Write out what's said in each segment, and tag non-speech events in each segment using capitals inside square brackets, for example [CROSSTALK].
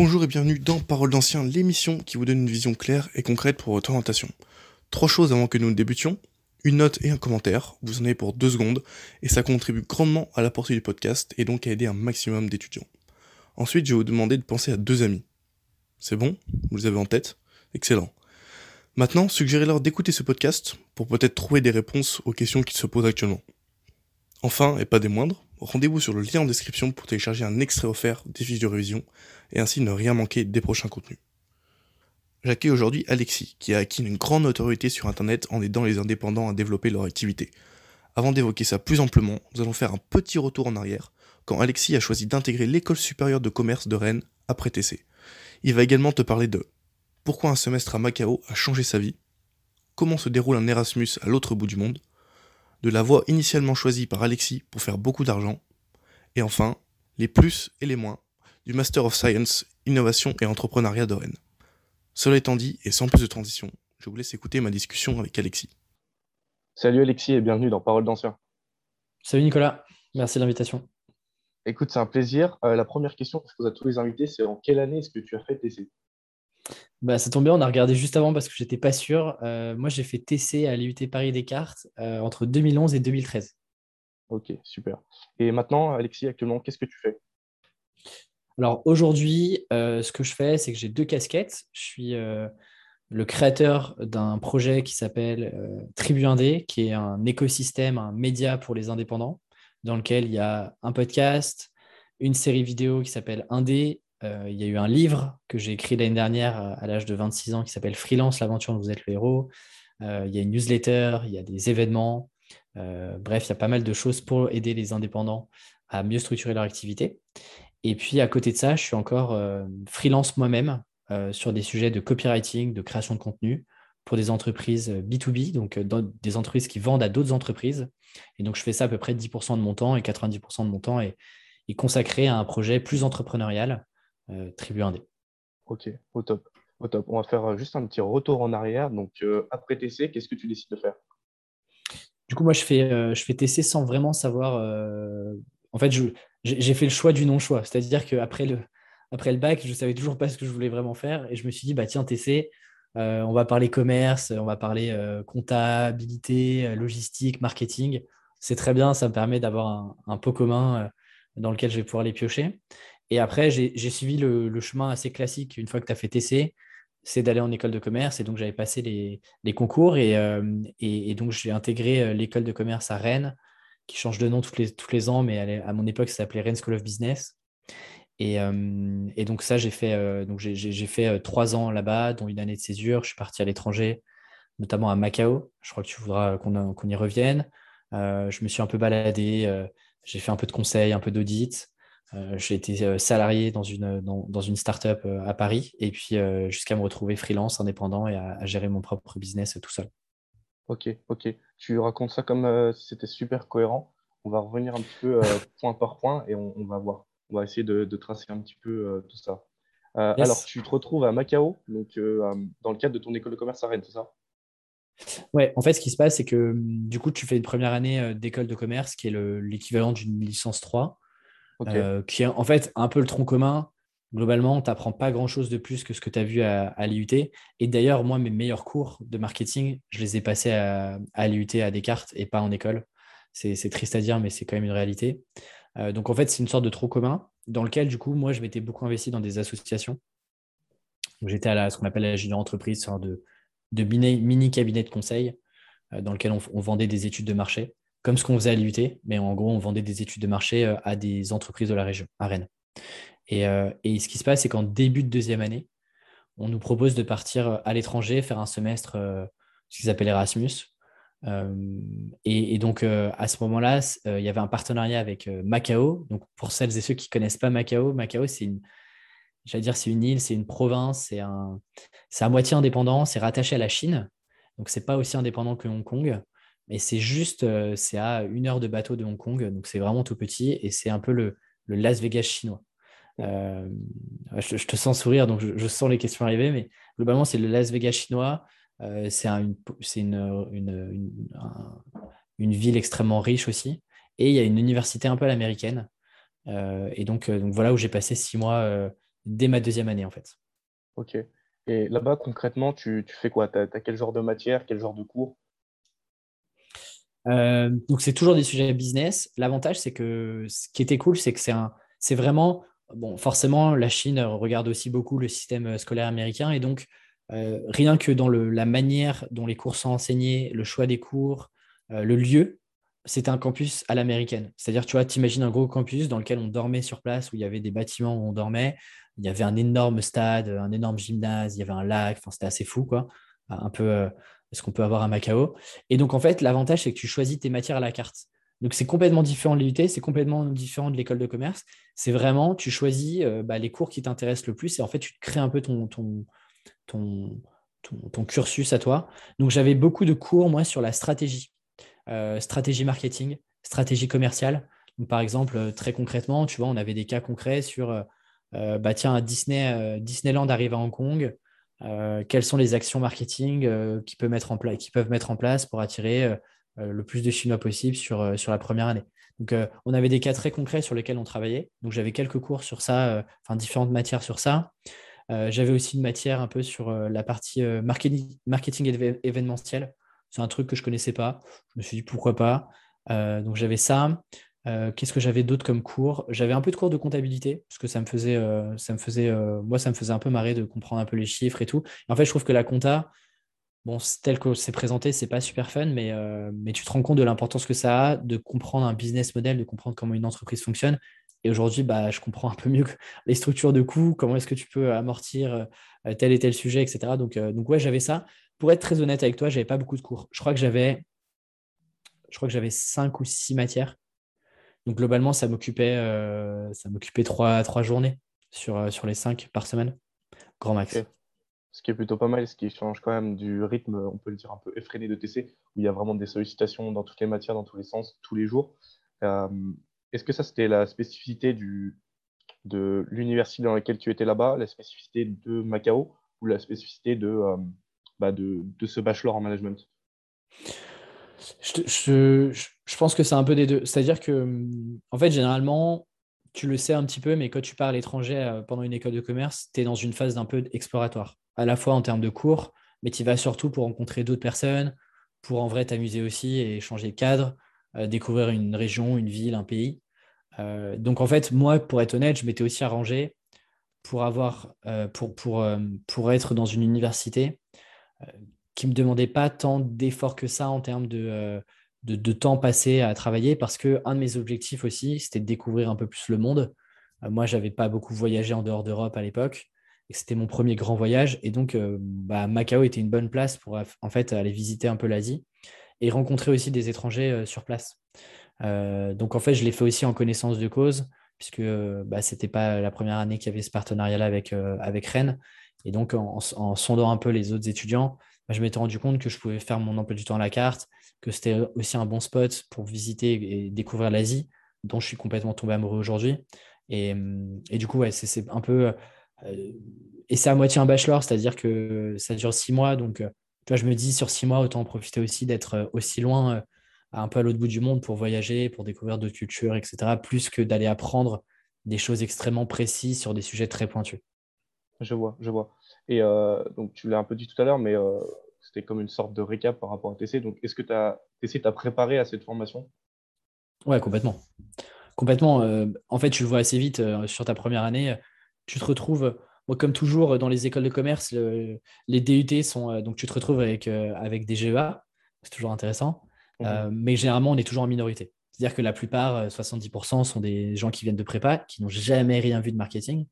Bonjour et bienvenue dans Parole d'ancien, l'émission qui vous donne une vision claire et concrète pour votre orientation. Trois choses avant que nous ne débutions. Une note et un commentaire, vous en avez pour deux secondes, et ça contribue grandement à la portée du podcast et donc à aider un maximum d'étudiants. Ensuite, je vais vous demander de penser à deux amis. C'est bon? Vous les avez en tête? Excellent. Maintenant, suggérez-leur d'écouter ce podcast pour peut-être trouver des réponses aux questions qu'ils se posent actuellement. Enfin, et pas des moindres, rendez-vous sur le lien en description pour télécharger un extrait offert des fiches de révision et ainsi ne rien manquer des prochains contenus. J'accueille aujourd'hui Alexis, qui a acquis une grande notoriété sur Internet en aidant les indépendants à développer leur activité. Avant d'évoquer ça plus amplement, nous allons faire un petit retour en arrière, quand Alexis a choisi d'intégrer l'école supérieure de commerce de Rennes après TC. Il va également te parler de pourquoi un semestre à Macao a changé sa vie, comment se déroule un Erasmus à l'autre bout du monde, de la voie initialement choisie par Alexis pour faire beaucoup d'argent, et enfin, les plus et les moins du Master of Science, Innovation et Entrepreneuriat de Rennes. Cela étant dit, et sans plus de transition, je vous laisse écouter ma discussion avec Alexis. Salut Alexis et bienvenue dans Parole d'Ancien. Salut Nicolas, merci de l'invitation. Écoute, c'est un plaisir. Euh, la première question que je pose à tous les invités, c'est en quelle année est-ce que tu as fait TC bah, ça tombe bien, on a regardé juste avant parce que j'étais pas sûr. Euh, moi, j'ai fait TC à l'IUT Paris Descartes euh, entre 2011 et 2013. Ok, super. Et maintenant, Alexis, actuellement, qu'est-ce que tu fais? Alors aujourd'hui, euh, ce que je fais, c'est que j'ai deux casquettes. Je suis le créateur d'un projet qui s'appelle Tribu Indé, qui est un écosystème, un média pour les indépendants, dans lequel il y a un podcast, une série vidéo qui s'appelle Indé euh, il y a eu un livre que j'ai écrit l'année dernière euh, à l'âge de 26 ans qui s'appelle Freelance, l'aventure dont vous êtes le héros. Euh, il y a une newsletter, il y a des événements. bref, il y a pas mal de choses pour aider les indépendants à mieux structurer leur activité. Et puis à côté de ça, je suis encore freelance moi-même sur des sujets de copywriting, de création de contenu pour des entreprises B2B, donc des entreprises qui vendent à d'autres entreprises. Et donc je fais ça à peu près 10% de mon temps et 90% de mon temps est, est consacré à un projet plus entrepreneurial euh, tribu indé. Ok, au top. Au top. On va faire euh, juste un petit retour en arrière. Donc, euh, après TC, qu'est-ce que tu décides de faire? Du coup, moi, je fais, je fais TC sans vraiment savoir. En fait, j'ai fait le choix du non-choix. C'est-à-dire qu'après le, après le bac, je ne savais toujours pas ce que je voulais vraiment faire. Et je me suis dit, bah, tiens, TC, on va parler commerce, on va parler comptabilité, logistique, marketing. C'est très bien, ça me permet d'avoir un, un, pot commun dans lequel je vais pouvoir les piocher. Et après, j'ai suivi le, chemin assez classique une fois que tu as fait TC, c'est d'aller en école de commerce. Et donc, j'avais passé les, concours euh, et, et, donc j'ai intégré euh, l'école de commerce à Rennes, qui change de nom tous les, tous les ans, mais à mon époque, ça s'appelait Rennes School of Business. Et, euh, et donc, ça, j'ai fait, donc j'ai fait trois ans là-bas, dont une année de césure. Je suis parti à l'étranger, notamment à Macao. Je crois que tu voudras qu'on y revienne. je me suis un peu baladé. j'ai fait un peu de conseils, un peu d'audit. Euh, j'ai été euh, salarié dans une, dans, dans une start-up euh, à Paris et puis jusqu'à me retrouver freelance, indépendant et à, gérer mon propre business tout seul. Ok, ok. Tu racontes ça comme si c'était super cohérent. On va revenir un petit peu [LAUGHS] point par point et on, va voir. On va essayer de, de tracer un petit peu tout ça. Alors, tu te retrouves à Macao, donc dans le cadre de ton école de commerce à Rennes, c'est ça? Ouais, en fait, ce qui se passe, c'est que du coup, tu fais une première année d'école de commerce qui est l'équivalent d'une licence 3. Euh, qui est en fait un peu le tronc commun. Globalement, tu n'apprends pas grand-chose de plus que ce que tu as vu à, l'IUT. Et d'ailleurs, moi, mes meilleurs cours de marketing, je les ai passés à, à l'IUT à Descartes et pas en école. C'est triste à dire, mais c'est quand même une réalité. Euh, donc, en fait, c'est une sorte de tronc commun dans lequel, du coup, moi, je m'étais beaucoup investi dans des associations. J'étais à ce qu'on appelle la junior entreprise, sorte de, mini, cabinet de conseil euh, dans lequel on, vendait des études de marché comme ce qu'on faisait à l'IUT, mais en gros, on vendait des études de marché euh, à des entreprises de la région, à Rennes. Euh, et, ce qui se passe, c'est qu'en début de deuxième année, on nous propose de partir euh, à l'étranger, faire un semestre, ce qu'ils appellent Erasmus. et, donc, à ce moment-là, il y avait un partenariat avec Macao. Donc, pour celles et ceux qui ne connaissent pas Macao, Macao, c'est une, j'allais dire, c'est une île, c'est une province, c'est un, à moitié indépendant, c'est rattaché à la Chine. Donc, ce n'est pas aussi indépendant que Hong Kong. Mais c'est juste, euh, c'est à une heure de bateau de Hong Kong, donc c'est vraiment tout petit et c'est un peu le, Las Vegas chinois. Euh, je, te sens sourire, donc je, sens les questions arriver, mais globalement, c'est le Las Vegas chinois. Euh, c'est une, une, une, ville extrêmement riche aussi. Et il y a une université un peu à l'américaine. et donc, donc, voilà où j'ai passé six mois dès ma deuxième année, en fait. Ok. Et là-bas, concrètement, tu, fais quoi? Tu as, quel genre de matière, quel genre de cours? Donc, c'est toujours des sujets business. L'avantage, c'est que ce qui était cool, c'est que c'est un, c'est vraiment, forcément, la Chine regarde aussi beaucoup le système scolaire américain et donc, rien que dans la manière dont les cours sont enseignés, le choix des cours, le lieu, c'était un campus à l'américaine. C'est-à-dire, tu vois, t'imagines un gros campus dans lequel on dormait sur place, où il y avait des bâtiments où on dormait. Il y avait un énorme stade, un énorme gymnase, il y avait un lac. Enfin, c'était assez fou, quoi. Un peu euh, ce qu'on peut avoir à Macao. Et donc, en fait, l'avantage, c'est que tu choisis tes matières à la carte. Donc, c'est complètement différent de l'UT, c'est complètement différent de l'école de commerce. C'est vraiment, tu choisis euh, bah, les cours qui t'intéressent le plus et en fait, tu crées un peu ton, cursus à toi. Donc, j'avais beaucoup de cours, moi, sur la stratégie. Euh, stratégie marketing, stratégie commerciale. par exemple, euh, très concrètement, tu vois, on avait des cas concrets sur, bah, tiens, Disney, Disneyland arrive à Hong Kong. quelles sont les actions marketing qui, peuvent mettre en qui peuvent mettre en place pour attirer le plus de Chinois possible sur, sur la première année. Donc, on avait des cas très concrets sur lesquels on travaillait. Donc, j'avais quelques cours sur ça, enfin, différentes matières sur ça. j'avais aussi une matière un peu sur la partie marketing, marketing événementiel. C'est un truc que je ne connaissais pas. Je me suis dit pourquoi pas? Euh, donc j'avais ça. Euh, qu'est-ce que j'avais d'autre comme cours? J'avais un peu de cours de comptabilité, parce que ça me faisait, euh, ça me faisait moi, ça me faisait un peu marrer de comprendre un peu les chiffres et tout. en fait, je trouve que la compta, bon, tel que c'est présenté, c'est pas super fun, mais, mais tu te rends compte de l'importance que ça a de comprendre un business model, de comprendre comment une entreprise fonctionne. Et aujourd'hui, bah, je comprends un peu mieux [LAUGHS] les structures de coûts, comment est-ce que tu peux amortir tel et tel sujet, etc. Donc, donc ouais, j'avais ça pour être très honnête avec toi, j'avais pas beaucoup de cours. Je crois que j'avais, je cinq ou six matières. Donc globalement, ça m'occupait, euh, ça m'occupait trois, trois journées sur, euh, sur les cinq par semaine, grand max. Ce qui est plutôt pas mal, ce qui change quand même du rythme, on peut le dire un peu effréné de TC, où il y a vraiment des sollicitations dans toutes les matières, dans tous les sens, tous les jours. Euh, est-ce que ça, c'était la spécificité de l'université dans laquelle tu étais là-bas, la spécificité de Macao, ou la spécificité de, bah, de, ce bachelor en management? Je, pense que c'est un peu des deux. C'est-à-dire que, en fait, généralement, tu le sais un petit peu, mais quand tu pars à l'étranger euh, pendant une école de commerce, tu es dans une phase d'un peu exploratoire, à la fois en termes de cours, mais tu vas surtout pour rencontrer d'autres personnes, pour en vrai t'amuser aussi et changer de cadre, euh, découvrir une région, une ville, un pays. Euh, donc en fait, moi, pour être honnête, je m'étais aussi arrangé pour avoir, pour, pour, pour être dans une université qui ne me demandait pas tant d'efforts que ça en termes de, euh, de, temps passé à travailler, parce que un de mes objectifs aussi, c'était de découvrir un peu plus le monde. Euh, moi, je n'avais pas beaucoup voyagé en dehors d'Europe à l'époque, et c'était mon premier grand voyage. Et donc, euh, bah, Macao était une bonne place pour en fait aller visiter un peu l'Asie et rencontrer aussi des étrangers sur place. donc, en fait, je l'ai fait aussi en connaissance de cause, puisque bah, ce n'était pas la première année qu'il y avait ce partenariat-là avec, avec Rennes. Et donc, en, sondant un peu les autres étudiants, bah, je m'étais rendu compte que je pouvais faire mon emploi du temps à la carte, que c'était aussi un bon spot pour visiter et découvrir l'Asie, dont je suis complètement tombé amoureux aujourd'hui. Et, du coup, c'est un peu. Euh, et c'est à moitié un bachelor, c'est-à-dire que ça dure six mois. Donc, euh, tu vois, je me dis, sur six mois, autant en profiter aussi d'être euh, aussi loin, un peu à l'autre bout du monde pour voyager, pour découvrir d'autres cultures, etc., plus que d'aller apprendre des choses extrêmement précises sur des sujets très pointus. Je vois, je vois. Et euh, donc, tu l'as un peu dit tout à l'heure, mais euh, c'était comme une sorte de récap par rapport à TC. Donc, est-ce que TC t'a préparé à cette formation? Ouais, complètement. Complètement. Euh, en fait, tu le vois assez vite sur ta première année. Tu te retrouves, moi, comme toujours, dans les écoles de commerce, les DUT sont. donc, tu te retrouves avec, avec des GEA. C'est toujours intéressant. Mmh mais généralement, on est toujours en minorité. C'est-à-dire que la plupart, 70%, sont des gens qui viennent de prépa, qui n'ont jamais rien vu de marketing.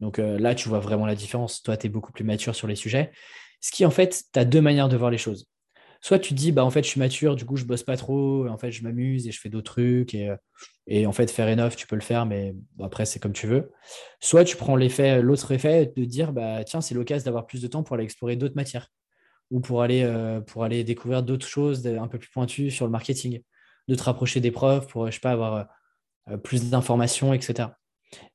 Donc euh, là, tu vois vraiment la différence. Toi, tu es beaucoup plus mature sur les sujets. Ce qui, en fait, tu as deux manières de voir les choses. Soit tu te dis, bah, en fait, je suis mature, du coup, je bosse pas trop, en fait, je m'amuse et je fais d'autres trucs. Et, euh, et, en fait, faire enough, tu peux le faire, mais après, c'est comme tu veux. Soit tu prends l'effet, l'autre effet de dire, bah, tiens, c'est l'occasion d'avoir plus de temps pour aller explorer d'autres matières ou pour aller, euh, découvrir d'autres choses un peu plus pointues sur le marketing, de te rapprocher des profs pour, je pas, avoir plus d'informations, etc.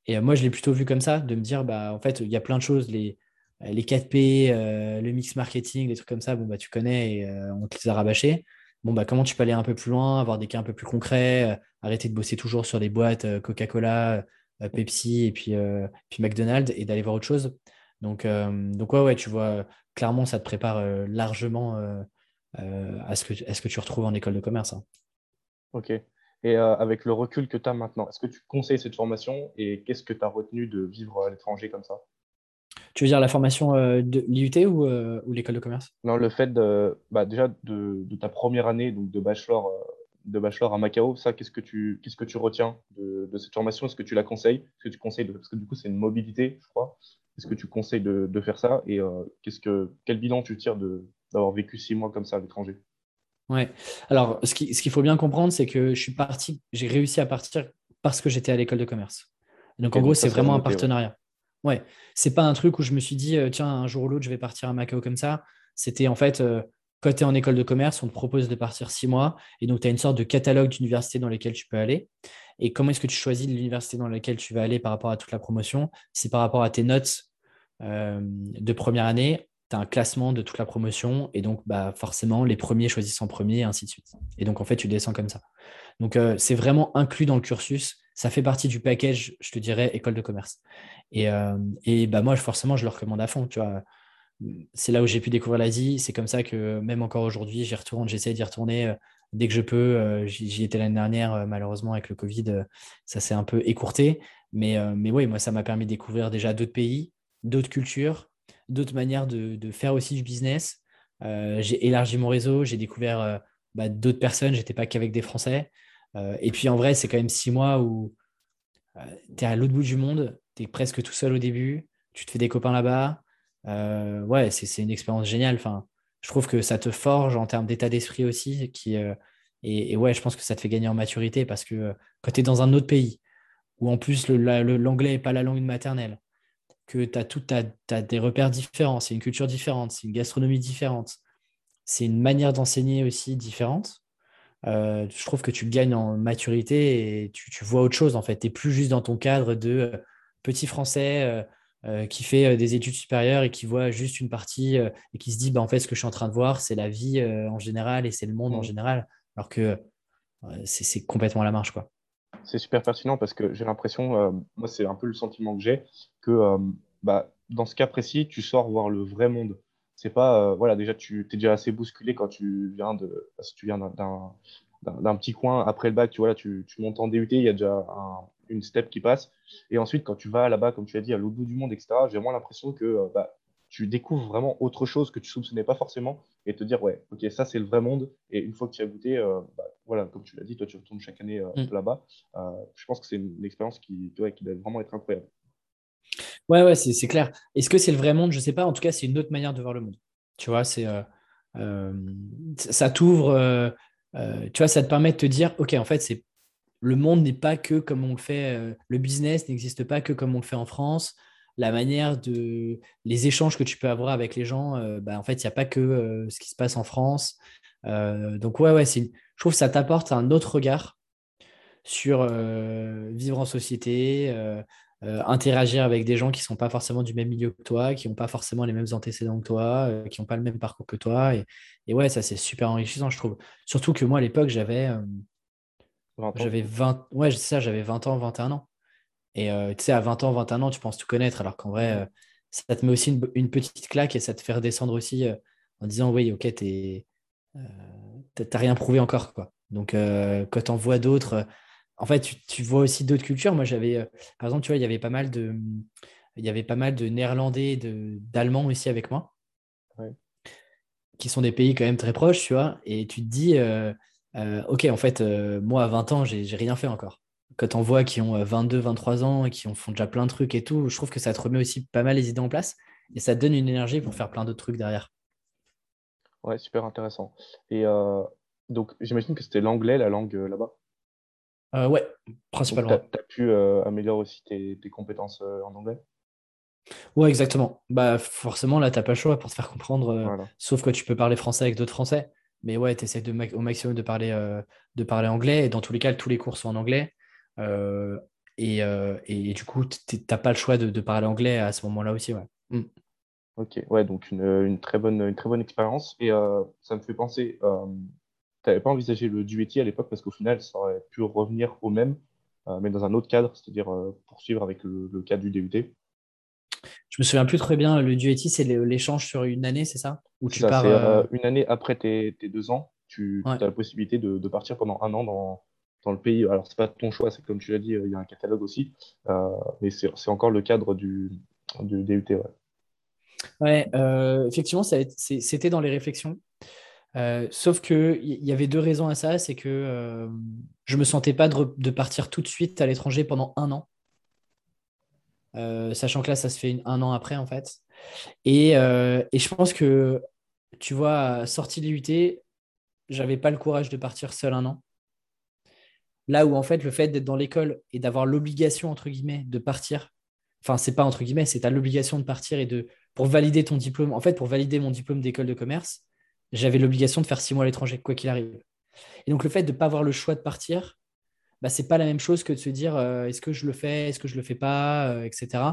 Et euh, moi, je l'ai plutôt vu comme ça, de me dire, bah, en fait, il y a plein de choses, les, les 4P, euh, le mix marketing, des trucs comme ça, bon, bah, tu connais et euh, on te les a rabâchés. Bon, bah, comment tu peux aller un peu plus loin, avoir des cas un peu plus concrets, arrêter de bosser toujours sur des boîtes Coca-Cola, Pepsi et puis, McDonald's et d'aller voir autre chose. Donc, donc ouais, ouais, tu vois, clairement, ça te prépare largement à, ce que, ce que tu retrouves en école de commerce. Hein. Ok. Et avec le recul que tu as maintenant, est-ce que tu conseilles cette formation et qu'est-ce que tu as retenu de vivre à l'étranger comme ça? Tu veux dire la formation euh, de l'IUT ou, euh, ou l'école de commerce? Non, le fait de, bah, déjà de, ta première année donc de bachelor, euh, de bachelor à Macao, ça, qu'est-ce que tu, qu'est-ce que tu retiens de, cette formation? Est-ce que tu la conseilles? Est-ce que tu conseilles de, parce que du coup c'est une mobilité, je crois. Est-ce que tu conseilles de, faire ça? Et qu'est-ce que, quel bilan tu tires d'avoir vécu six mois comme ça à l'étranger? Ouais. Alors, ce qu'il ce qu'il faut bien comprendre, c'est que je suis parti, j'ai réussi à partir parce que j'étais à l'école de commerce. Donc, en gros, c'est vraiment un partenariat. Ouais, c'est pas un truc où je me suis dit, euh, tiens, un jour ou l'autre, je vais partir à Macao comme ça. C'était en fait, euh, quand tu es en école de commerce, on te propose de partir six mois. Et donc, tu as une sorte de catalogue d'universités dans lesquelles tu peux aller. Et comment est-ce que tu choisis l'université dans laquelle tu vas aller par rapport à toute la promotion? C'est par rapport à tes notes euh, de première année. Tu as un classement de toute la promotion. Et donc, bah, forcément, les premiers choisissent en premier, et ainsi de suite. Et donc, en fait, tu descends comme ça. Donc, c'est vraiment inclus dans le cursus ça fait partie du package, je te dirais, école de commerce. Et, euh, bah moi, forcément, je le recommande à fond. C'est là où j'ai pu découvrir l'Asie. C'est comme ça que même encore aujourd'hui, j'y retourne, j'essaie d'y retourner euh, dès que je peux. Euh, j'y étais l'année dernière, malheureusement, avec le Covid, ça s'est un peu écourté. Mais, mais oui, moi, ça m'a permis de découvrir déjà d'autres pays, d'autres cultures, d'autres manières de, de, faire aussi du business. j'ai élargi mon réseau, j'ai découvert bah, d'autres personnes, j'étais pas qu'avec des Français. Euh, et puis en vrai, c'est quand même six mois où euh, tu es à l'autre bout du monde, tu es presque tout seul au début, tu te fais des copains là-bas. Euh, ouais, c'est une expérience géniale. Enfin, je trouve que ça te forge en termes d'état d'esprit aussi. Et, ouais, je pense que ça te fait gagner en maturité parce que quand tu es dans un autre pays, où en plus l'anglais n'est pas la langue maternelle, que tu as, tout, as, des repères différents, c'est une culture différente, c'est une gastronomie différente, c'est une manière d'enseigner aussi différente. Euh, je trouve que tu gagnes en maturité et tu, vois autre chose en fait. Tu n'es plus juste dans ton cadre de euh, petit français euh, qui fait des études supérieures et qui voit juste une partie et qui se dit bah, en fait ce que je suis en train de voir c'est la vie en général et c'est le monde en mmh. général alors que c'est complètement à la marche quoi. C'est super pertinent parce que j'ai l'impression, moi c'est un peu le sentiment que j'ai, que bah, dans ce cas précis, tu sors voir le vrai monde c'est pas euh, voilà déjà tu es déjà assez bousculé quand tu viens de si tu viens d'un petit coin. Après le bac tu vois tu, tu montes en DUT il y a déjà une step qui passe. Et ensuite quand tu vas là-bas comme tu as dit à l'autre bout du monde etc j'ai vraiment l'impression que euh, bah, tu découvres vraiment autre chose que tu soupçonnais pas forcément et te dire ouais ok ça c'est le vrai monde. Et une fois que tu as goûté euh, bah, voilà comme tu l'as dit toi tu retournes chaque année mm. là-bas. Je pense que c'est une, expérience qui, qui doit vraiment être incroyable Ouais, ouais, c'est clair. Est-ce que c'est le vrai monde? Je ne sais pas. En tout cas, c'est une autre manière de voir le monde. Tu vois, c'est euh, euh, ça t'ouvre. Euh, tu vois, ça te permet de te dire, ok, en fait, c'est le monde n'est pas que comme on le fait. le business n'existe pas que comme on le fait en France. La manière de les échanges que tu peux avoir avec les gens, bah, en fait, il n'y a pas que ce qui se passe en France. donc ouais, ouais, je trouve que ça t'apporte un autre regard sur vivre en société, euh, interagir avec des gens qui ne sont pas forcément du même milieu que toi, qui n'ont pas forcément les mêmes antécédents que toi, euh, qui n'ont pas le même parcours que toi. Et, et ouais, ça c'est super enrichissant, je trouve. Surtout que moi à l'époque, j'avais euh, j'avais 20 ouais, ça, j'avais 20 ans, 21 ans. Et tu sais, à 20 ans, 21 ans, tu penses tout connaître, alors qu'en vrai, ça te met aussi une, petite claque et ça te fait redescendre aussi en disant oui, ok, tu n'as rien prouvé encore. Quoi. Donc, quand tu en vois d'autres, en fait, tu, vois aussi d'autres cultures. Moi, j'avais, euh, par exemple, tu vois, il y avait pas mal de, il y avait pas mal de Néerlandais, de, d'Allemands aussi avec moi, qui sont des pays quand même très proches, tu vois. Et tu te dis, euh, euh, ok, en fait, moi à 20 ans, j'ai, j'ai rien fait encore. Quand on voit qui ont 22, 23 ans et qui ont, font déjà plein de trucs et tout, je trouve que ça te remet aussi pas mal les idées en place et ça te donne une énergie pour faire plein d'autres trucs derrière. Ouais, super intéressant. Et donc, j'imagine que c'était l'anglais, la langue là-bas? Euh, ouais, principalement. Tu as, pu euh, améliorer aussi tes, compétences euh, en anglais? Ouais, exactement. Bah, forcément, là, tu n'as pas le choix pour te faire comprendre, sauf que tu peux parler français avec d'autres Français. Mais ouais, tu essaies de, au maximum de parler, de parler anglais. Et dans tous les cas, tous les cours sont en anglais. Et, et, du coup, tu n'as pas le choix de, parler anglais à ce moment-là aussi. Ouais. Mm. Ok, ouais, donc une, une, très bonne, une très bonne expérience. Et ça me fait penser, tu n'avais pas envisagé le duetti à l'époque parce qu'au final, ça aurait pu revenir au même. mais dans un autre cadre, c'est-à-dire poursuivre avec le, cadre du DUT. Je me souviens plus très bien, le DUT, c'est l'échange sur une année, c'est ça? Ou tu pars, Une année après tes, deux ans, tu as la possibilité de, partir pendant un an dans, dans le pays. Alors, c'est pas ton choix, c'est comme tu l'as dit, il y a un catalogue aussi, mais c'est encore le cadre du, du DUT. Ouais. Ouais, euh, effectivement, c'était dans les réflexions. Euh, sauf qu'il y avait deux raisons à ça. C'est que euh, je ne me sentais pas de, partir tout de suite à l'étranger pendant un an. sachant que là, ça se fait un an après, en fait. Et, et, je pense que, tu vois, sortie de l'UT, j'avais pas le courage de partir seul un an. Là où, en fait, le fait d'être dans l'école et d'avoir l'obligation, entre guillemets, de partir, enfin, c'est pas entre guillemets, c'est à l'obligation de partir et de pour valider ton diplôme, en fait, pour valider mon diplôme d'école de commerce, j'avais l'obligation de faire six mois à l'étranger, quoi qu'il arrive. Et donc, le fait de ne pas avoir le choix de partir, bah, ce n'est pas la même chose que de se dire euh, est-ce que je le fais, est-ce que je ne le fais pas, euh, etc.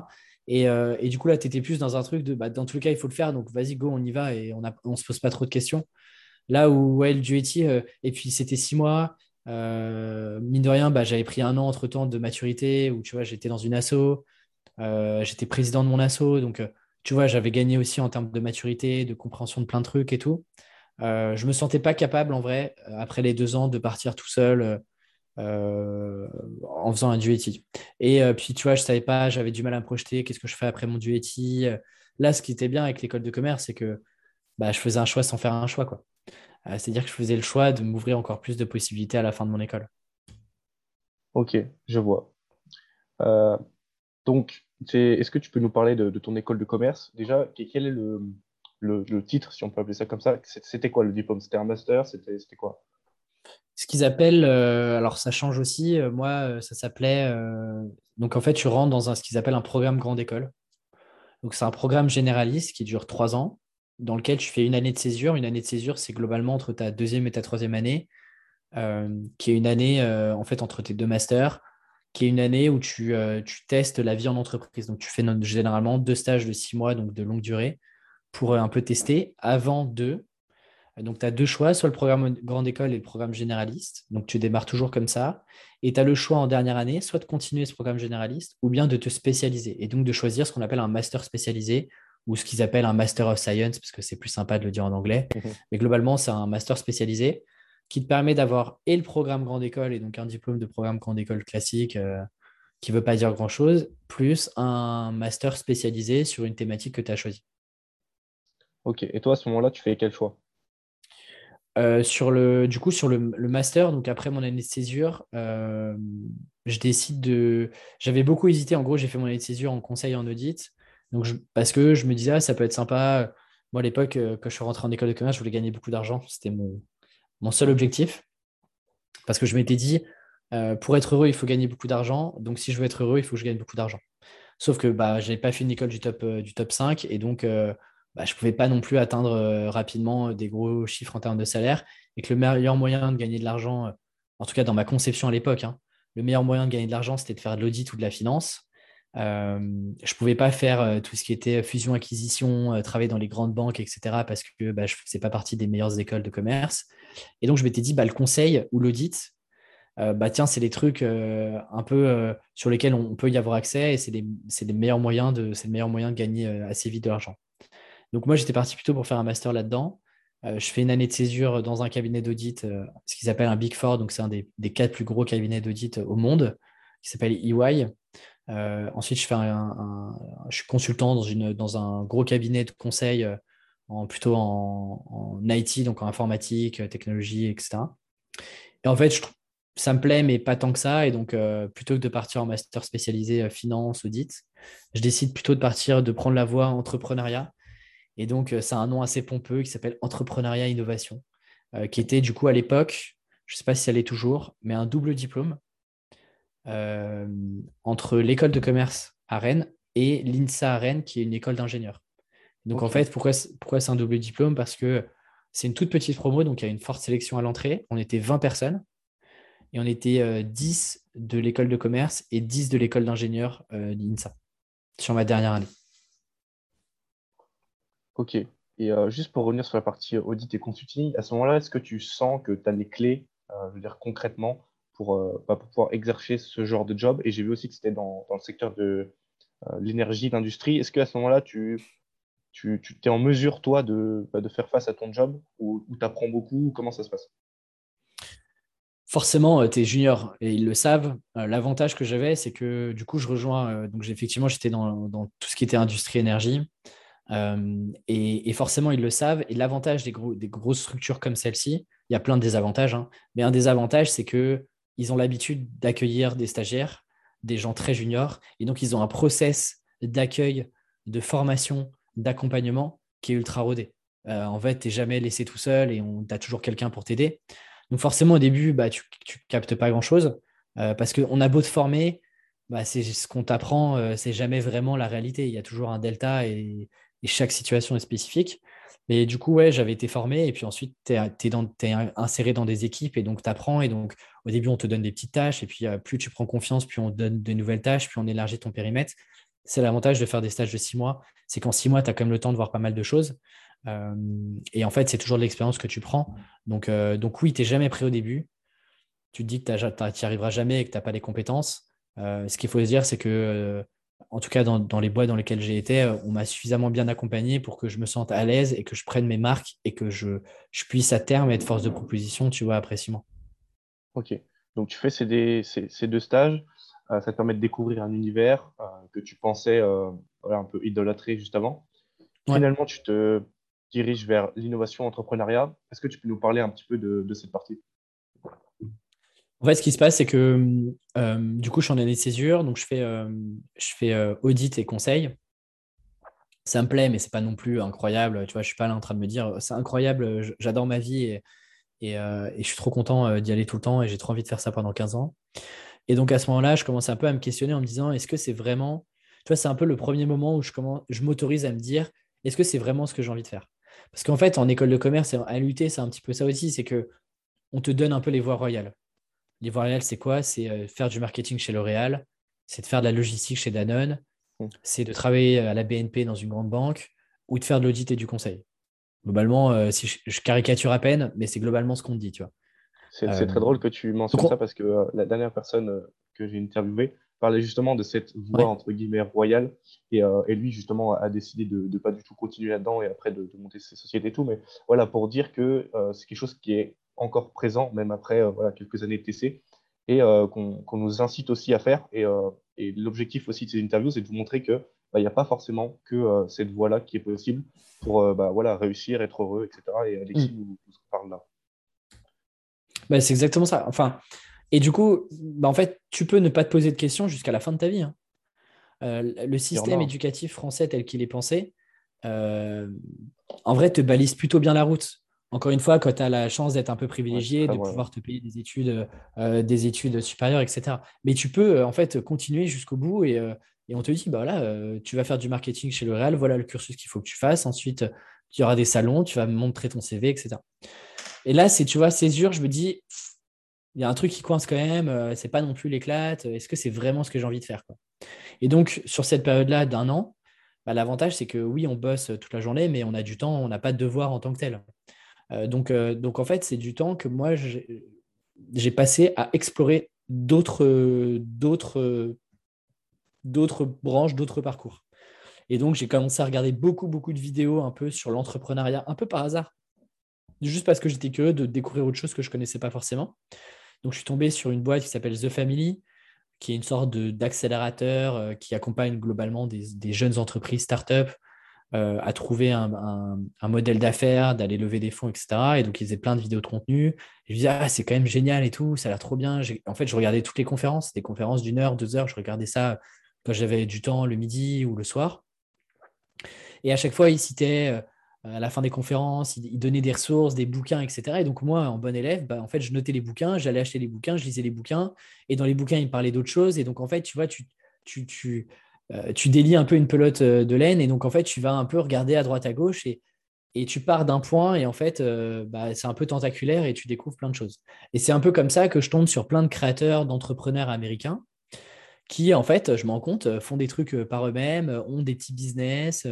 Euh, et, du coup, là, tu étais plus dans un truc de bah, dans tous les cas, il faut le faire, donc vas-y, go, on y va et on ne se pose pas trop de questions. Là où, ouais, le duetti, et puis c'était six mois, mine de rien, bah, j'avais pris un an entre temps de maturité où tu vois, j'étais dans une asso, j'étais président de mon asso, donc tu vois, j'avais gagné aussi en termes de maturité, de compréhension de plein de trucs et tout. Euh, je ne me sentais pas capable, en vrai, euh, après les deux ans, de partir tout seul euh, en faisant un duetti. Et puis, tu vois, je savais pas, j'avais du mal à me projeter, qu'est-ce que je fais après mon duetti. Là, ce qui était bien avec l'école de commerce, c'est que bah, je faisais un choix sans faire un choix. quoi. C'est-à-dire que je faisais le choix de m'ouvrir encore plus de possibilités à la fin de mon école. Ok, je vois. donc, est-ce que tu peux nous parler de, ton école de commerce? Déjà, quel est le, titre, si on peut appeler ça comme ça C'était quoi le diplôme C'était un master? C'était quoi? Ce qu'ils appellent, euh, alors ça change aussi, euh, moi, euh, ça s'appelait. donc en fait, tu rentres dans un, ce qu'ils appellent un programme grande école. Donc c'est un programme généraliste qui dure trois ans, dans lequel tu fais une année de césure. Une année de césure, c'est globalement entre ta deuxième et ta troisième année, qui est une année en fait entre tes deux masters qui est une année où euh, tu, testes la vie en entreprise. Donc, tu fais généralement deux stages de six mois, donc de longue durée, pour euh, un peu tester avant de. Donc, tu as deux choix, soit le programme grande école et le programme généraliste. Donc, tu démarres toujours comme ça. Et tu as le choix en dernière année, soit de continuer ce programme généraliste, ou bien de te spécialiser. Et donc, de choisir ce qu'on appelle un master spécialisé, ou ce qu'ils appellent un Master of Science, parce que c'est plus sympa de le dire en anglais. Mmh Mais globalement, c'est un master spécialisé qui te permet d'avoir et le programme grande école, et donc un diplôme de programme grande école classique euh, qui ne veut pas dire grand-chose, plus un master spécialisé sur une thématique que tu as choisie. Ok, et toi à ce moment-là, tu fais quel choix? Euh, sur le, du coup, sur le, master, donc après mon année de césure, euh, je décide de. J'avais beaucoup hésité. En gros, j'ai fait mon année de césure en conseil en audit. Donc parce que je me disais, ah, ça peut être sympa. Moi, à l'époque, quand je suis rentré en école de commerce, je voulais gagner beaucoup d'argent. C'était mon, mon seul objectif. Parce que je m'étais dit, euh, pour être heureux, il faut gagner beaucoup d'argent. Donc, si je veux être heureux, il faut que je gagne beaucoup d'argent. Sauf que bah, je n'avais pas fait une école du top, euh, du top 5 et donc euh, bah, je ne pouvais pas non plus atteindre rapidement des gros chiffres en termes de salaire. Et que le meilleur moyen de gagner de l'argent, en tout cas dans ma conception à l'époque, hein, le meilleur moyen de gagner de l'argent, c'était de faire de l'audit ou de la finance. Euh, je ne pouvais pas faire euh, tout ce qui était fusion-acquisition, euh, travailler dans les grandes banques, etc., parce que bah, je ne faisais pas partie des meilleures écoles de commerce. Et donc, je m'étais dit, bah, le conseil ou l'audit, bah, tiens, c'est des trucs un peu sur lesquels on, peut y avoir accès et c'est de, le meilleur moyen de gagner assez vite de l'argent. Donc, moi, j'étais parti plutôt pour faire un master là-dedans. je fais une année de césure dans un cabinet d'audit, ce qu'ils appellent un Big Four, donc c'est un des, quatre plus gros cabinets d'audit au monde, qui s'appelle EY. Euh, ensuite, je, suis consultant dans, un gros cabinet de conseil, euh, en, plutôt en, IT, donc en informatique, euh, technologie, etc. Et en fait, ça me plaît, mais pas tant que ça. Et donc, plutôt que de partir en master spécialisé finance, audit, je décide plutôt de partir, de prendre la voie entrepreneuriat. Et donc, c'est un nom assez pompeux qui s'appelle Entrepreneuriat Innovation, qui était du coup à l'époque, je ne sais pas si elle est toujours, mais un double diplôme euh, entre l'école de commerce à Rennes et l'INSA à Rennes, qui est une école d'ingénieurs. Donc en fait, pourquoi, pourquoi c'est un double diplôme? Parce que c'est une toute petite promo, donc il y a une forte sélection à l'entrée. On était 20 personnes et on était 10 euh, de l'école de commerce et 10 de l'école d'ingénieurs euh, l'INSA sur ma dernière année. Ok. Et juste pour revenir sur la partie audit et consulting, à ce moment-là, est-ce que tu sens que tu as les clés, je veux dire concrètement, pour, bah, pour, pouvoir exercer ce genre de job? Et j'ai vu aussi que c'était dans, dans, le secteur de l'énergie, l'industrie. Est-ce qu'à ce, moment-là, tu, tu, tu es en mesure, toi, de, bah, de faire face à ton job ou, ou tu apprends beaucoup Comment ça se passe? Forcément, tu es junior et ils le savent. L'avantage que j'avais, c'est que du coup, je rejoins. donc, effectivement, j'étais dans, dans, tout ce qui était industrie énergie. Et, forcément, ils le savent. Et l'avantage des, des, grosses structures comme celle-ci, il y a plein de désavantages. Hein, mais un désavantage, c'est qu'ils ont l'habitude d'accueillir des stagiaires, des gens très juniors. Et donc, ils ont un process d'accueil, de formation, d'accompagnement qui est ultra rodé. en fait, tu n'es jamais laissé tout seul et tu as toujours quelqu'un pour t'aider. Donc forcément, au début, bah, tu ne captes pas grand-chose euh, parce qu'on a beau te former, bah, c'est ce qu'on t'apprend, euh, c'est jamais vraiment la réalité. Il y a toujours un delta et, chaque situation est spécifique. Mais du coup, ouais, j'avais été formé et puis ensuite, tu es, inséré dans des équipes et donc tu apprends. Et donc, au début, on te donne des petites tâches et puis euh, plus tu prends confiance, plus on te donne de nouvelles tâches, plus on élargit ton périmètre. C'est l'avantage de faire des stages de six mois. C'est qu'en six mois, tu as quand même le temps de voir pas mal de choses. Euh, et en fait, c'est toujours de l'expérience que tu prends. Donc, euh, donc oui, tu n'es jamais prêt au début. Tu te dis que tu n'y arriveras jamais et que tu n'as pas les compétences. Ce qu'il faut dire, c'est que, en tout cas, dans, les bois dans lesquels j'ai été, on m'a suffisamment bien accompagné pour que je me sente à l'aise et que je prenne mes marques et que je, je puisse à terme être force de proposition, tu vois, après six mois. Ok. Donc, tu fais ces, ces, deux stages. ça te permet de découvrir un univers que tu pensais un peu idolâtré juste avant. Finalement, tu te dirige vers l'innovation entrepreneuriat. Est-ce que tu peux nous parler un petit peu de, cette partie? En fait, ce qui se passe, c'est que euh, du coup, je suis en année de césure, donc je fais, euh, je fais euh, audit et conseil. Ça me plaît, mais c'est pas non plus incroyable. Tu vois, je suis pas là en train de me dire c'est incroyable, j'adore ma vie et, je suis trop content d'y aller tout le temps et j'ai trop envie de faire ça pendant 15 ans. Et donc à ce moment-là, je commence un peu à me questionner en me disant est-ce que c'est vraiment. Tu vois, c'est un peu le premier moment où je, je m'autorise à me dire est-ce que c'est vraiment ce que j'ai envie de faire? Parce qu'en fait, en école de commerce à l'UT, c'est un petit peu ça aussi, c'est que on te donne un peu les voies royales. Les voies royales, c'est quoi? C'est euh, faire du marketing chez L'Oréal, c'est de faire de la logistique chez Danone, mmh. c'est de travailler à la BNP dans une grande banque ou de faire de l'audit et du conseil. Globalement, euh, si je, caricature à peine, mais c'est globalement ce qu'on dit, tu vois. C'est très euh, drôle que tu mentionnes ça parce que la dernière personne que j'ai interviewée parlait justement de cette voie entre guillemets royale et, euh, et, lui justement a décidé de ne pas du tout continuer là-dedans et après de, monter ses sociétés et tout mais voilà pour dire que euh, c'est quelque chose qui est encore présent même après euh, voilà, quelques années de TC et qu'on nous incite aussi à faire et, et l'objectif aussi de ces interviews c'est de vous montrer que bah, il n'y a pas forcément que cette voie-là qui est possible pour bah, voilà, réussir, être heureux, etc. Et Alexis mm. nous, parle là. Bah, c'est exactement ça. Enfin, et du coup, bah, en fait, tu peux ne pas te poser de questions jusqu'à la fin de ta vie. Hein. Euh, le système éducatif français tel qu'il est pensé, euh, en vrai, te balise plutôt bien la route. Encore une fois, quand tu as la chance d'être un peu privilégié, de pouvoir te payer des études, euh, des études supérieures, etc. Mais tu peux en fait continuer jusqu'au bout et, et, on te dit, bah là, tu vas faire du marketing chez L'Oréal, voilà le cursus qu'il faut que tu fasses. Ensuite, tu auras des salons, tu vas montrer ton CV, etc. Et là, c'est, tu vois, césure, je me dis, il y a un truc qui coince quand même, euh, c'est pas non plus l'éclate, est-ce que c'est vraiment ce que j'ai envie de faire Et donc, sur cette période-là d'un an, bah, l'avantage, c'est que oui, on bosse toute la journée, mais on a du temps, on n'a pas de devoir en tant que tel. Euh, donc, euh, donc, en fait, c'est du temps que moi, j'ai passé à explorer d'autres, branches, d'autres parcours. Et donc, j'ai commencé à regarder beaucoup, beaucoup de vidéos un peu sur l'entrepreneuriat, un peu par hasard, juste parce que j'étais curieux de découvrir autre chose que je ne connaissais pas forcément. Donc, je suis tombé sur une boîte qui s'appelle The Family, qui est une sorte d'accélérateur euh, qui accompagne globalement des, jeunes entreprises, start-up, euh, à trouver un, modèle d'affaires, d'aller lever des fonds, etc. Et donc, ils faisaient plein de vidéos de contenu. Je disais, ah, c'est quand même génial et tout, ça a l'air trop bien. En fait, je regardais toutes les conférences, des conférences d'une heure, deux heures. Je regardais ça quand j'avais du temps le midi ou le soir. Et à chaque fois, ils citaient euh, à la fin des conférences, il, donnait des ressources, des bouquins, etc. Et donc moi, en bon élève, bah, en fait, je notais les bouquins, j'allais acheter les bouquins, je lisais les bouquins, et dans les bouquins, il parlait d'autres choses. Et donc en fait, tu vois, tu, tu, tu, euh, tu délies un peu une pelote euh, de laine, et donc en fait, tu vas un peu regarder à droite, à gauche, et, tu pars d'un point, et en fait, euh, bah, c'est un peu tentaculaire, et tu découvres plein de choses. Et c'est un peu comme ça que je tombe sur plein de créateurs, d'entrepreneurs américains, qui, en fait, je m'en compte, font des trucs par eux-mêmes, ont des petits business.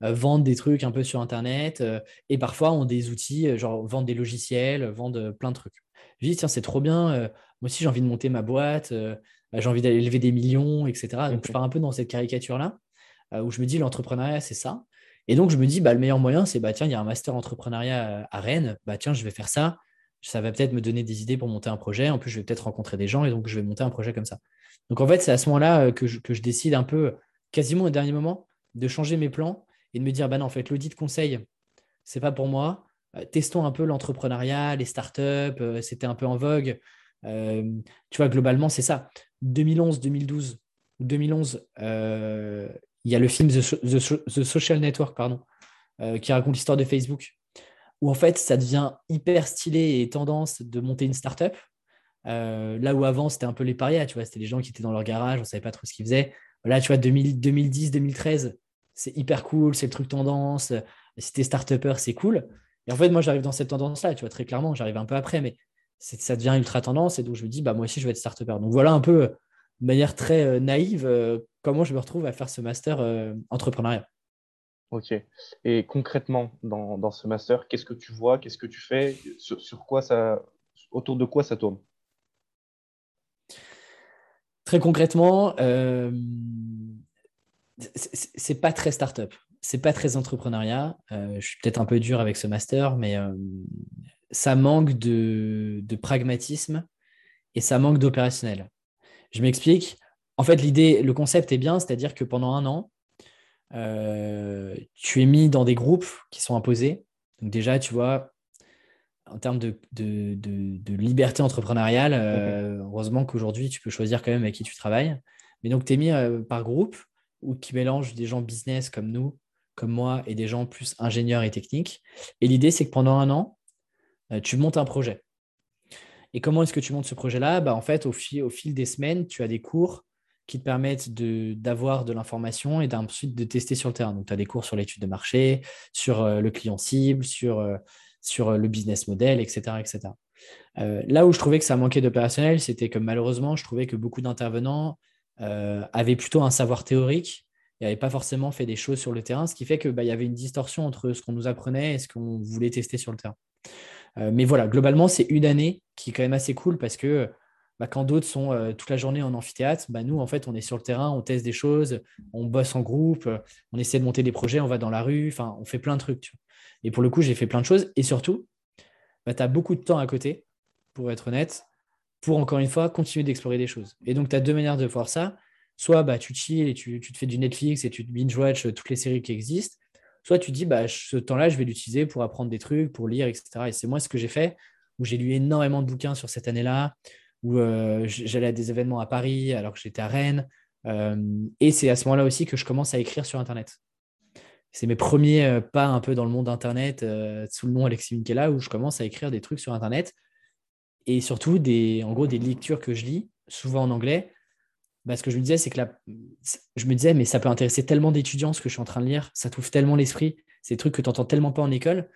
Vendent des trucs un peu sur Internet et parfois ont des outils, genre vendent des logiciels, vendent plein de trucs. Je dis, tiens, c'est trop bien. moi aussi j'ai envie de monter ma boîte, bah, j'ai envie d'aller lever des millions, etc. Donc je pars un peu dans cette caricature-là, où je me dis l'entrepreneuriat, c'est ça. Et donc je me dis, bah, le meilleur moyen, c'est bah, tiens, il y a un master entrepreneuriat à Rennes, bah, tiens, je vais faire ça. Ça va peut-être me donner des idées pour monter un projet. En plus, je vais peut-être rencontrer des gens et donc je vais monter un projet comme ça. Donc en fait, c'est à ce moment-là que je, que je décide un peu, quasiment au dernier moment, de changer mes plans et de me dire, bah non, en fait, l'audit conseil, c'est pas pour moi. Euh, testons un peu l'entrepreneuriat, les startups, euh, c'était un peu en vogue. Euh, tu vois, globalement, c'est ça. 2011, 2012, 2011, il y a le film The, Social Network, pardon, qui raconte l'histoire de Facebook, où en fait, ça devient hyper stylé et tendance de monter une startup. là où avant, c'était un peu les parias, tu vois, c'était les gens qui étaient dans leur garage, on savait pas trop ce qu'ils faisaient. Là, tu vois, 2010, 2013, c'est hyper cool, c'est le truc tendance. Si t'es start c'est cool. Et en fait, moi, j'arrive dans cette tendance-là, tu vois, très clairement, j'arrive un peu après, mais ça devient ultra tendance. Et donc, je me dis, bah, moi aussi, je vais être start Donc, voilà un peu, de manière très euh, naïve, euh, comment je me retrouve à faire ce master euh, entrepreneuriat. Ok. Et concrètement, dans, ce master, qu'est-ce que tu vois Qu'est-ce que tu fais sur, quoi ça, Autour de quoi ça tourne? Très concrètement, c'est pas très start-up c'est pas très entrepreneuriat. Euh, je suis peut-être un peu dur avec ce master, mais euh, ça manque de, pragmatisme et ça manque d'opérationnel. Je m'explique. En fait, l'idée, le concept est bien, c'est-à-dire que pendant un an, euh, tu es mis dans des groupes qui sont imposés. Donc déjà, tu vois, en termes de, liberté entrepreneuriale, heureusement qu'aujourd'hui, tu peux choisir quand même avec qui tu travailles. Mais donc, tu es mis par groupe ou qui mélange des gens business comme nous comme moi et des gens plus ingénieurs et techniques. Et l'idée, c'est que pendant un an, euh, tu montes un projet. Et comment est-ce que tu montes ce projet-là? Bah, En fait, au fil, des semaines, tu as des cours qui te permettent d'avoir de, l'information et ensuite de tester sur le terrain. Donc, tu as des cours sur l'étude de marché, sur euh, le client cible, sur, euh, sur le business model, etc. etc. là où je trouvais que ça manquait d'opérationnel, c'était que malheureusement, je trouvais que beaucoup d'intervenants avaient plutôt un savoir théorique il n'avait pas forcément fait des choses sur le terrain, ce qui fait qu'il bah, y avait une distorsion entre ce qu'on nous apprenait et ce qu'on voulait tester sur le terrain. Euh, mais voilà, globalement, c'est une année qui est quand même assez cool parce que bah, quand d'autres sont euh, toute la journée en amphithéâtre, bah, nous, en fait, on est sur le terrain, on teste des choses, on bosse en groupe, on essaie de monter des projets, on va dans la rue, enfin, on fait plein de trucs. Et pour le coup, j'ai fait plein de choses. Et surtout, tu as beaucoup de temps à côté, pour être honnête, pour encore une fois continuer d'explorer des choses. Et donc, tu as deux manières de voir ça soit bah, tu chill et tu, te fais du Netflix et tu binge-watch euh, toutes les séries qui existent, soit tu dis bah, ce temps-là, je vais l'utiliser pour apprendre des trucs, pour lire, etc. Et c'est moi ce que j'ai fait, où j'ai lu énormément de bouquins sur cette année-là, où euh, j'allais à des événements à Paris alors que j'étais à Rennes. Euh, et c'est à ce moment-là aussi que je commence à écrire sur Internet. C'est mes premiers pas un peu dans le monde Internet sous le nom Alexis Minkela où je commence à écrire des trucs sur Internet et surtout des, en gros des lectures que je lis, souvent en anglais, bah, ce que je me disais, c'est que là, je me disais, mais ça peut intéresser tellement d'étudiants ce que je suis en train de lire, ça t'ouvre tellement l'esprit, c'est des trucs que tu n'entends tellement pas en école,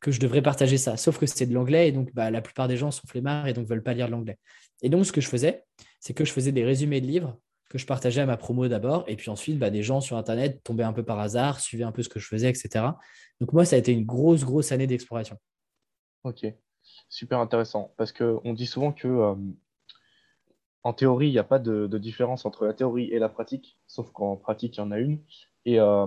que je devrais partager ça. Sauf que c'est de l'anglais, et donc bah, la plupart des gens sont flemmards et donc veulent pas lire de l'anglais. Et donc, ce que je faisais, c'est que je faisais des résumés de livres que je partageais à ma promo d'abord, et puis ensuite, bah, des gens sur Internet tombaient un peu par hasard, suivaient un peu ce que je faisais, etc. Donc moi, ça a été une grosse, grosse année d'exploration. Ok, super intéressant, parce qu'on dit souvent que euh, en théorie, il n'y a pas de, différence entre la théorie et la pratique, sauf qu'en pratique, il y en a une. Et euh,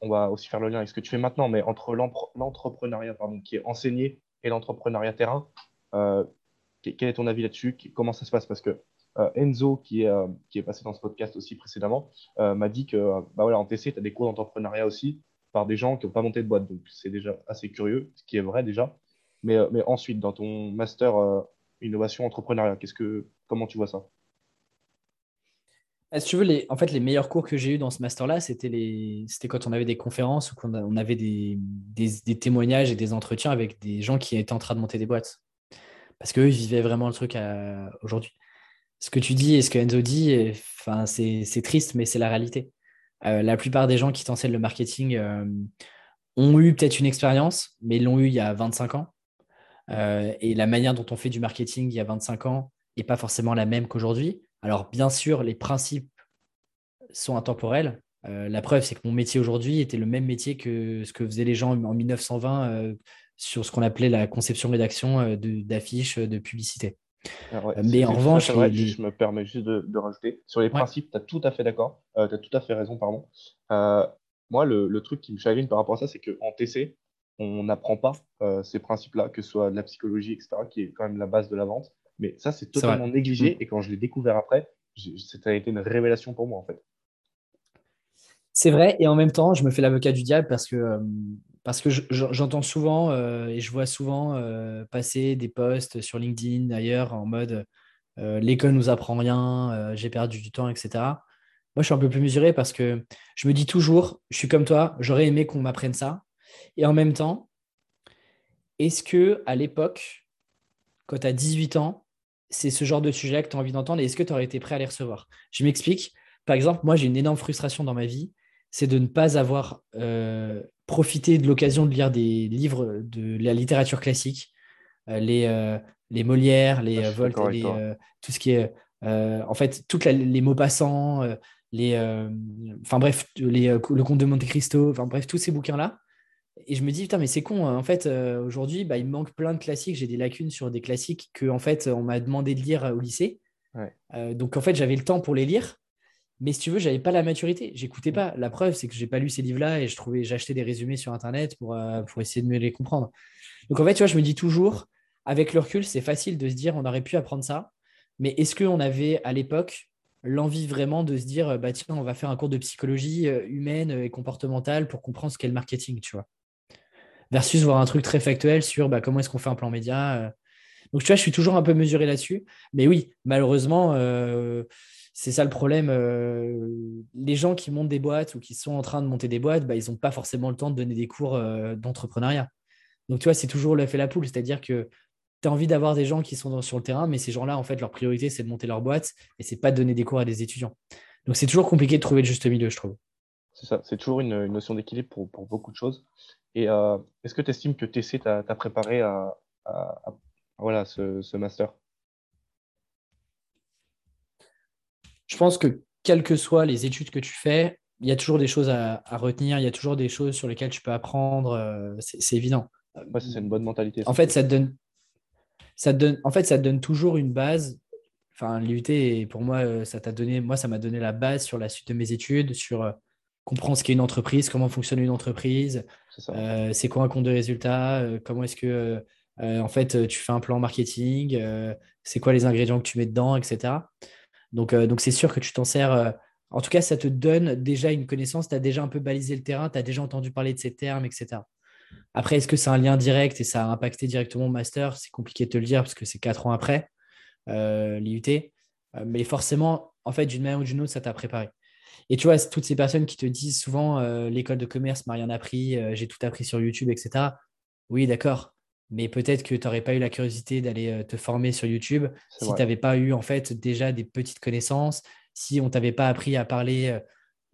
on va aussi faire le lien avec ce que tu fais maintenant, mais entre l'entrepreneuriat qui est enseigné et l'entrepreneuriat terrain, euh, quel est ton avis là-dessus? Comment ça se passe? Parce que euh, Enzo, qui est, qui est passé dans ce podcast aussi précédemment, m'a dit que bah voilà, en TC, tu as des cours d'entrepreneuriat aussi par des gens qui n'ont pas monté de boîte. Donc, c'est déjà assez curieux, ce qui est vrai déjà. Mais, mais ensuite, dans ton master innovation entrepreneuriat, qu'est-ce que, Comment tu vois ça? Ah, si tu veux, en fait, les meilleurs cours que j'ai eu dans ce master-là, c'était, les, c'était quand on avait des conférences ou qu'on on avait des, témoignages et des entretiens avec des gens qui étaient en train de monter des boîtes. Parce qu'eux, ils vivaient vraiment le truc aujourd'hui. Ce que tu dis et ce que Enzo dit, enfin, c'est, c'est triste, mais c'est la réalité. Euh, la plupart des gens qui t'enseignent le marketing euh, ont eu peut-être une expérience, mais ils l'ont eu il y a 25 ans. Euh, et la manière dont on fait du marketing il y a 25 ans, n'est pas forcément la même qu'aujourd'hui. Alors, bien sûr, les principes sont intemporels. Euh, la preuve, c'est que mon métier aujourd'hui était le même métier que ce que faisaient les gens en 1920 euh, sur ce qu'on appelait la conception-rédaction euh, d'affiches, de, publicité. mais en revanche, je me permets juste de, rajouter. Sur les principes, tu as tout à fait d'accord. tu as tout à fait raison, pardon. moi, le, le, truc qui me chagrine par rapport à ça, c'est qu'en TC, on n'apprend pas ces principes-là, que ce soit de la psychologie, etc., qui est quand même la base de la vente. Mais ça, c'est totalement négligé. Mm. Et quand je l'ai découvert après, ça a été une révélation pour moi, en fait. C'est vrai, et en même temps, je me fais l'avocat du diable parce que, euh, parce que j'entends souvent euh, et je vois souvent euh, passer des posts sur LinkedIn d'ailleurs en mode l'école nous apprend rien, j'ai perdu du temps, etc. Moi, je suis un peu plus mesuré parce que je me dis toujours, je suis comme toi, j'aurais aimé qu'on m'apprenne ça. Et en même temps, est-ce que à l'époque, quand tu as 18 ans, c'est ce genre de sujet que tu as envie d'entendre et est-ce que tu aurais été prêt à les recevoir? Je m'explique. Par exemple, moi, j'ai une énorme frustration dans ma vie, c'est de ne pas avoir euh, profité de l'occasion de lire des livres de la littérature classique, euh, les, euh, les Molières, les ah, Volt, tout ce qui est, en fait, tous les mots passants, les, enfin bref, les, le Comte de Monte Cristo, enfin bref, tous ces bouquins-là et je me dis, putain, mais c'est con. Hein. En fait, euh, aujourd'hui, bah, il me manque plein de classiques. J'ai des lacunes sur des classiques que, en fait, on m'a demandé de lire au lycée. Euh, donc, en fait, j'avais le temps pour les lire. Mais si tu veux, j'avais pas la maturité. J'écoutais pas. La preuve, c'est que j'ai pas lu ces livres-là et je trouvais, j'achetais des résumés sur Internet pour, euh, pour essayer de mieux les comprendre. Donc, en fait, tu vois, je me dis toujours, avec le recul, c'est facile de se dire, on aurait pu apprendre ça. Mais est-ce qu'on avait à l'époque l'envie vraiment de se dire, bah tiens, on va faire un cours de psychologie humaine et comportementale pour comprendre ce qu'est le marketing, tu vois? Versus voir un truc très factuel sur bah, comment est-ce qu'on fait un plan média. Euh. Donc, tu vois, je suis toujours un peu mesuré là-dessus. Mais oui, malheureusement, euh, c'est ça le problème. Euh, les gens qui montent des boîtes ou qui sont en train de monter des boîtes, bah, ils n'ont pas forcément le temps de donner des cours d'entrepreneuriat. Donc, tu vois, c'est toujours le fait la poule. C'est-à-dire que tu as envie d'avoir des gens qui sont sur le terrain, mais ces gens-là, en fait, leur priorité, c'est de monter leur boîte et c'est pas de donner des cours à des étudiants. Donc, c'est toujours compliqué de trouver le juste milieu, je trouve. C'est ça, c'est toujours une, notion d'équilibre pour, pour, beaucoup de choses. Et euh, est-ce que tu estimes que TC t'a préparé à, voilà, ce, master? Je pense que quelles que soient les études que tu fais, il y a toujours des choses à, retenir, il y a toujours des choses sur lesquelles tu peux apprendre, euh, c'est évident. c'est une bonne mentalité. En fait, ça te donne, ça donne, en fait, ça te donne toujours une base. Enfin, l'UT, pour moi, euh, ça t'a donné, moi, ça m'a donné la base sur la suite de mes études, sur comprendre ce qu'est une entreprise, comment fonctionne une entreprise, euh, c'est quoi un compte de résultat, euh, comment est-ce que euh, en fait tu fais un plan marketing, c'est quoi les ingrédients que tu mets dedans, etc. Donc donc c'est sûr que tu t'en sers. en tout cas, ça te donne déjà une connaissance, tu as déjà un peu balisé le terrain, tu as déjà entendu parler de ces termes, etc. Après, est-ce que c'est un lien direct et ça a impacté directement mon master? C'est compliqué de te le dire parce que c'est quatre ans après l'IUT. mais forcément, en fait, d'une manière ou d'une autre, ça t'a préparé. Et tu vois, toutes ces personnes qui te disent souvent euh, l'école de commerce m'a rien appris, euh, j'ai tout appris sur YouTube, etc. Oui, d'accord. Mais peut-être que tu n'aurais pas eu la curiosité d'aller euh, te former sur YouTube si tu n'avais pas eu en fait déjà des petites connaissances, si on t'avait pas appris à parler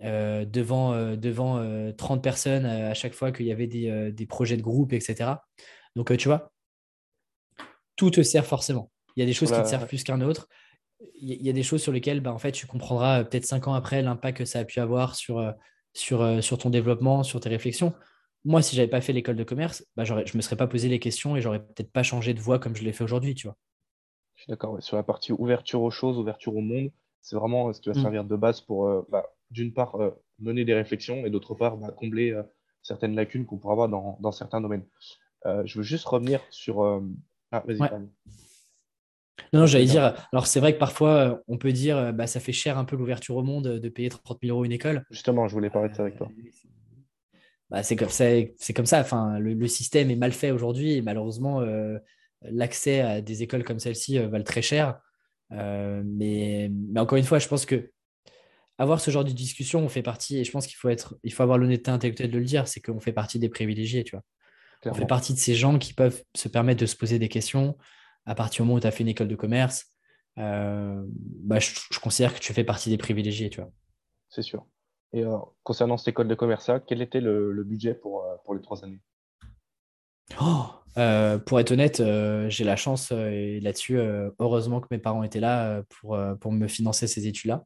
devant, devant 30 personnes à chaque fois qu'il y avait des, des, projets de groupe, etc. Donc, tu vois, tout te sert forcément. Il y a des choses qui te servent plus qu'un autre il y, a des choses sur lesquelles bah, en fait, tu comprendras euh, peut-être cinq ans après l'impact que ça a pu avoir sur, euh, sur, euh, sur ton développement, sur tes réflexions. Moi, si j'avais pas fait l'école de commerce, bah, je ne me serais pas posé les questions et j'aurais peut-être pas changé de voie comme je l'ai fait aujourd'hui. Tu vois. Je suis d'accord. Sur la partie ouverture aux choses, ouverture au monde, c'est vraiment ce qui va mm. servir de base pour, bah, d'une part, mener des réflexions et d'autre part, combler certaines lacunes qu'on pourra avoir dans, dans certains domaines. je veux juste revenir sur. Ah, vas-y, non, j'allais dire, alors c'est vrai que parfois, euh, on peut dire, euh, bah, ça fait cher un peu l'ouverture au monde de payer 30 000 euros une école. Justement, je voulais parler de ça avec toi. Bah, c'est comme ça, c'est comme ça. Enfin, le, système est mal fait aujourd'hui et malheureusement, euh, l'accès à des écoles comme celle-ci valent très cher. mais, mais, encore une fois, je pense que avoir ce genre de discussion, on fait partie, et je pense qu'il faut être, il faut avoir l'honnêteté intellectuelle de le dire, c'est qu'on fait partie des privilégiés, tu vois. On fait partie de ces gens qui peuvent se permettre de se poser des questions, à partir du moment où tu as fait une école de commerce, euh, bah, je, considère que tu fais partie des privilégiés. Tu vois. C'est sûr. Et euh, concernant cette école de commerce, quel était le, budget pour, euh, pour les trois années? Oh, Pour être honnête, j'ai la chance, et là-dessus, heureusement que mes parents étaient là pour, pour me financer ces études-là.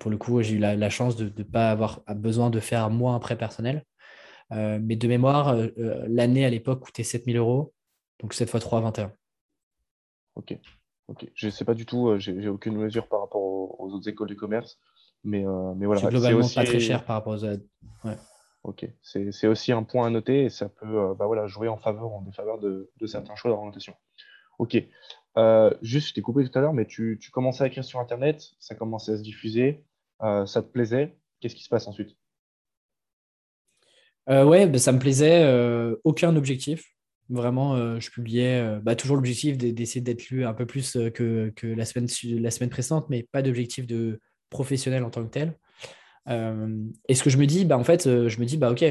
pour le coup, j'ai eu la, chance de ne pas avoir besoin de faire moi un prêt personnel. mais de mémoire, l'année à l'époque coûtait 7000 euros. Donc 7 fois 3, 21. Ok. Ok, je ne sais pas du tout, j'ai aucune mesure par rapport aux, autres écoles de commerce, mais, mais voilà. C'est globalement pas très cher par rapport aux autres. Ok, c'est aussi un point à noter et ça peut bah voilà, jouer en faveur ou en défaveur de, de certains choix d'orientation. Ok, juste, je t'ai coupé tout à l'heure, mais tu, tu, commençais à écrire sur Internet, ça commençait à se diffuser, ça te plaisait, qu'est-ce qui se passe ensuite? Euh, Ouais, bah, ça me plaisait. Euh, aucun objectif. Vraiment, euh, je publiais euh, bah, toujours l'objectif d'essayer d'être lu un peu plus que, que, la, semaine, la semaine précédente, mais pas d'objectif de professionnel en tant que tel. et ce que je me dis, bah, en fait, je me dis, bah, ok,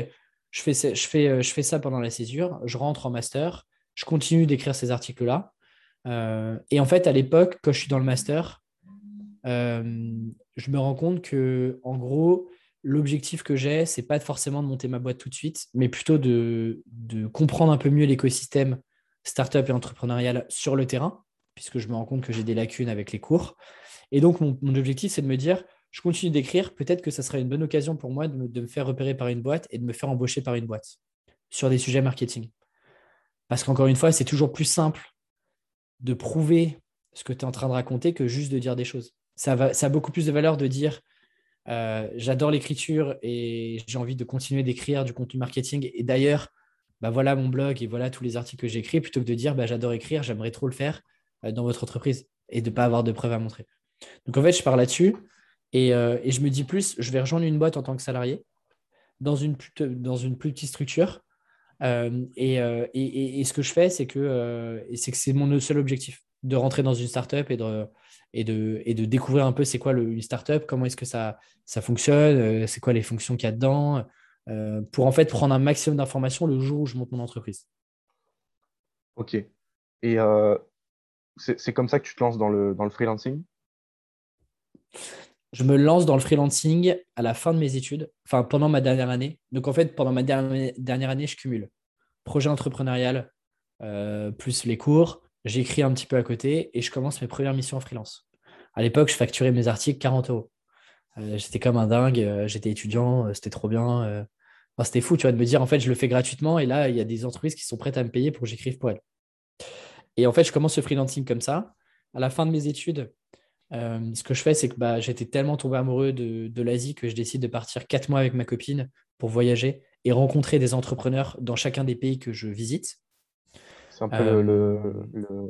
je fais, je, fais, je fais ça pendant la césure, je rentre en master, je continue d'écrire ces articles-là. et en fait, à l'époque, quand je suis dans le master, je me rends compte que, en gros, l'objectif que j'ai, c'est pas forcément de monter ma boîte tout de suite, mais plutôt de, comprendre un peu mieux l'écosystème startup et entrepreneurial sur le terrain, puisque je me rends compte que j'ai des lacunes avec les cours. Et donc, mon, objectif, c'est de me dire, je continue d'écrire, peut-être que ça serait une bonne occasion pour moi de me, de me, faire repérer par une boîte et de me faire embaucher par une boîte sur des sujets marketing. Parce qu'encore une fois, c'est toujours plus simple de prouver ce que tu es en train de raconter que juste de dire des choses. Ça, va, ça a beaucoup plus de valeur de dire euh, j'adore l'écriture et j'ai envie de continuer d'écrire du contenu marketing. Et d'ailleurs, bah voilà mon blog et voilà tous les articles que j'écris, plutôt que de dire bah, j'adore écrire, j'aimerais trop le faire euh, dans votre entreprise et de ne pas avoir de preuves à montrer. Donc en fait, je pars là-dessus et, euh, et, je me dis plus, je vais rejoindre une boîte en tant que salarié dans une, plus petite structure. Et, et, ce que je fais, c'est que c'est mon seul objectif de rentrer dans une startup et de, et de, et de découvrir un peu c'est quoi le, une startup, comment est-ce que ça, ça fonctionne, euh, c'est quoi les fonctions qu'il y a dedans, euh, pour en fait prendre un maximum d'informations le jour où je monte mon entreprise. Ok. Et euh, c'est comme ça que tu te lances dans le, dans le freelancing? Je me lance dans le freelancing à la fin de mes études, enfin pendant ma dernière année. Donc en fait, pendant ma dernière, dernière année, je cumule projet entrepreneurial plus les cours, j'écris un petit peu à côté et je commence mes premières missions en freelance. À l'époque, je facturais mes articles 40 euros. Euh, j'étais comme un dingue, euh, j'étais étudiant, euh, c'était trop bien. c'était fou, tu vois, de me dire, en fait, je le fais gratuitement et là, il y a des entreprises qui sont prêtes à me payer pour que j'écrive pour elles. Et en fait, je commence ce freelancing comme ça. À la fin de mes études, ce que je fais, c'est que bah, j'étais tellement tombé amoureux de, de l'Asie que je décide de partir quatre mois avec ma copine pour voyager et rencontrer des entrepreneurs dans chacun des pays que je visite. C'est un peu le, euh,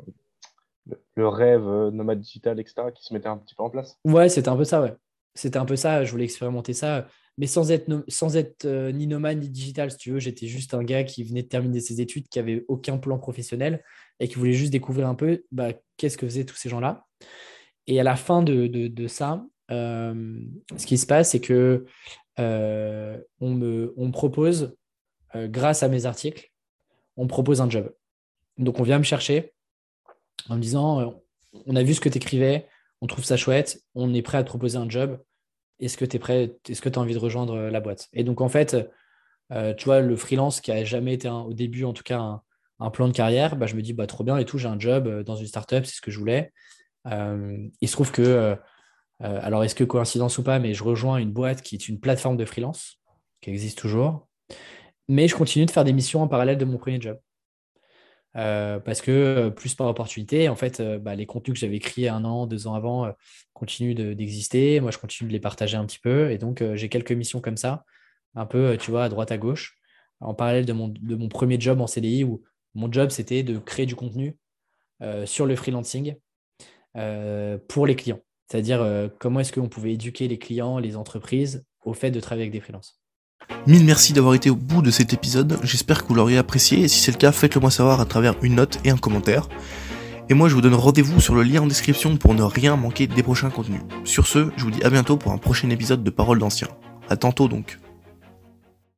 le, rêve euh, nomade digital, etc., qui se mettait un petit peu en place. Ouais, c'était un peu ça, ouais. C'était un peu ça, je voulais expérimenter ça, mais sans être, sans être euh, ni nomade ni digital, si tu veux. J'étais juste un gars qui venait de terminer ses études, qui avait aucun plan professionnel et qui voulait juste découvrir un peu bah, qu'est-ce que faisaient tous ces gens-là. Et à la fin de, de, ça, ce qui se passe, c'est que on, me, on propose, grâce à mes articles, on me propose un job. Donc on vient me chercher en me disant euh, on a vu ce que tu écrivais, on trouve ça chouette, on est prêt à te proposer un job. Est-ce que tu prêt Est-ce que tu as envie de rejoindre euh, la boîte? Et donc en fait, euh, tu vois, le freelance qui a jamais été au début en tout cas un, plan de carrière, bah, je me dis bah, trop bien et tout, j'ai un job dans une startup, c'est ce que je voulais. il se trouve que, alors est-ce que coïncidence ou pas, mais je rejoins une boîte qui est une plateforme de freelance qui existe toujours, mais je continue de faire des missions en parallèle de mon premier job. Euh, parce que euh, plus par opportunité, en fait, euh, bah, les contenus que j'avais écrits un an, deux ans avant continuent d'exister. Moi, je continue de les partager un petit peu. Et donc, j'ai quelques missions comme ça, un peu, tu vois, à droite, à gauche, en parallèle de mon, de mon premier job en CDI où mon job, c'était de créer du contenu sur le freelancing pour les clients. C'est-à-dire, comment est-ce qu'on pouvait éduquer les clients, les entreprises au fait de travailler avec des freelances. Mille merci d'avoir été au bout de cet épisode, j'espère que vous l'auriez apprécié, et si c'est le cas, faites-le moi savoir à travers une note et un commentaire. Et moi je vous donne rendez-vous sur le lien en description pour ne rien manquer des prochains contenus. Sur ce, je vous dis à bientôt pour un prochain épisode de Paroles d'Anciens. A tantôt donc.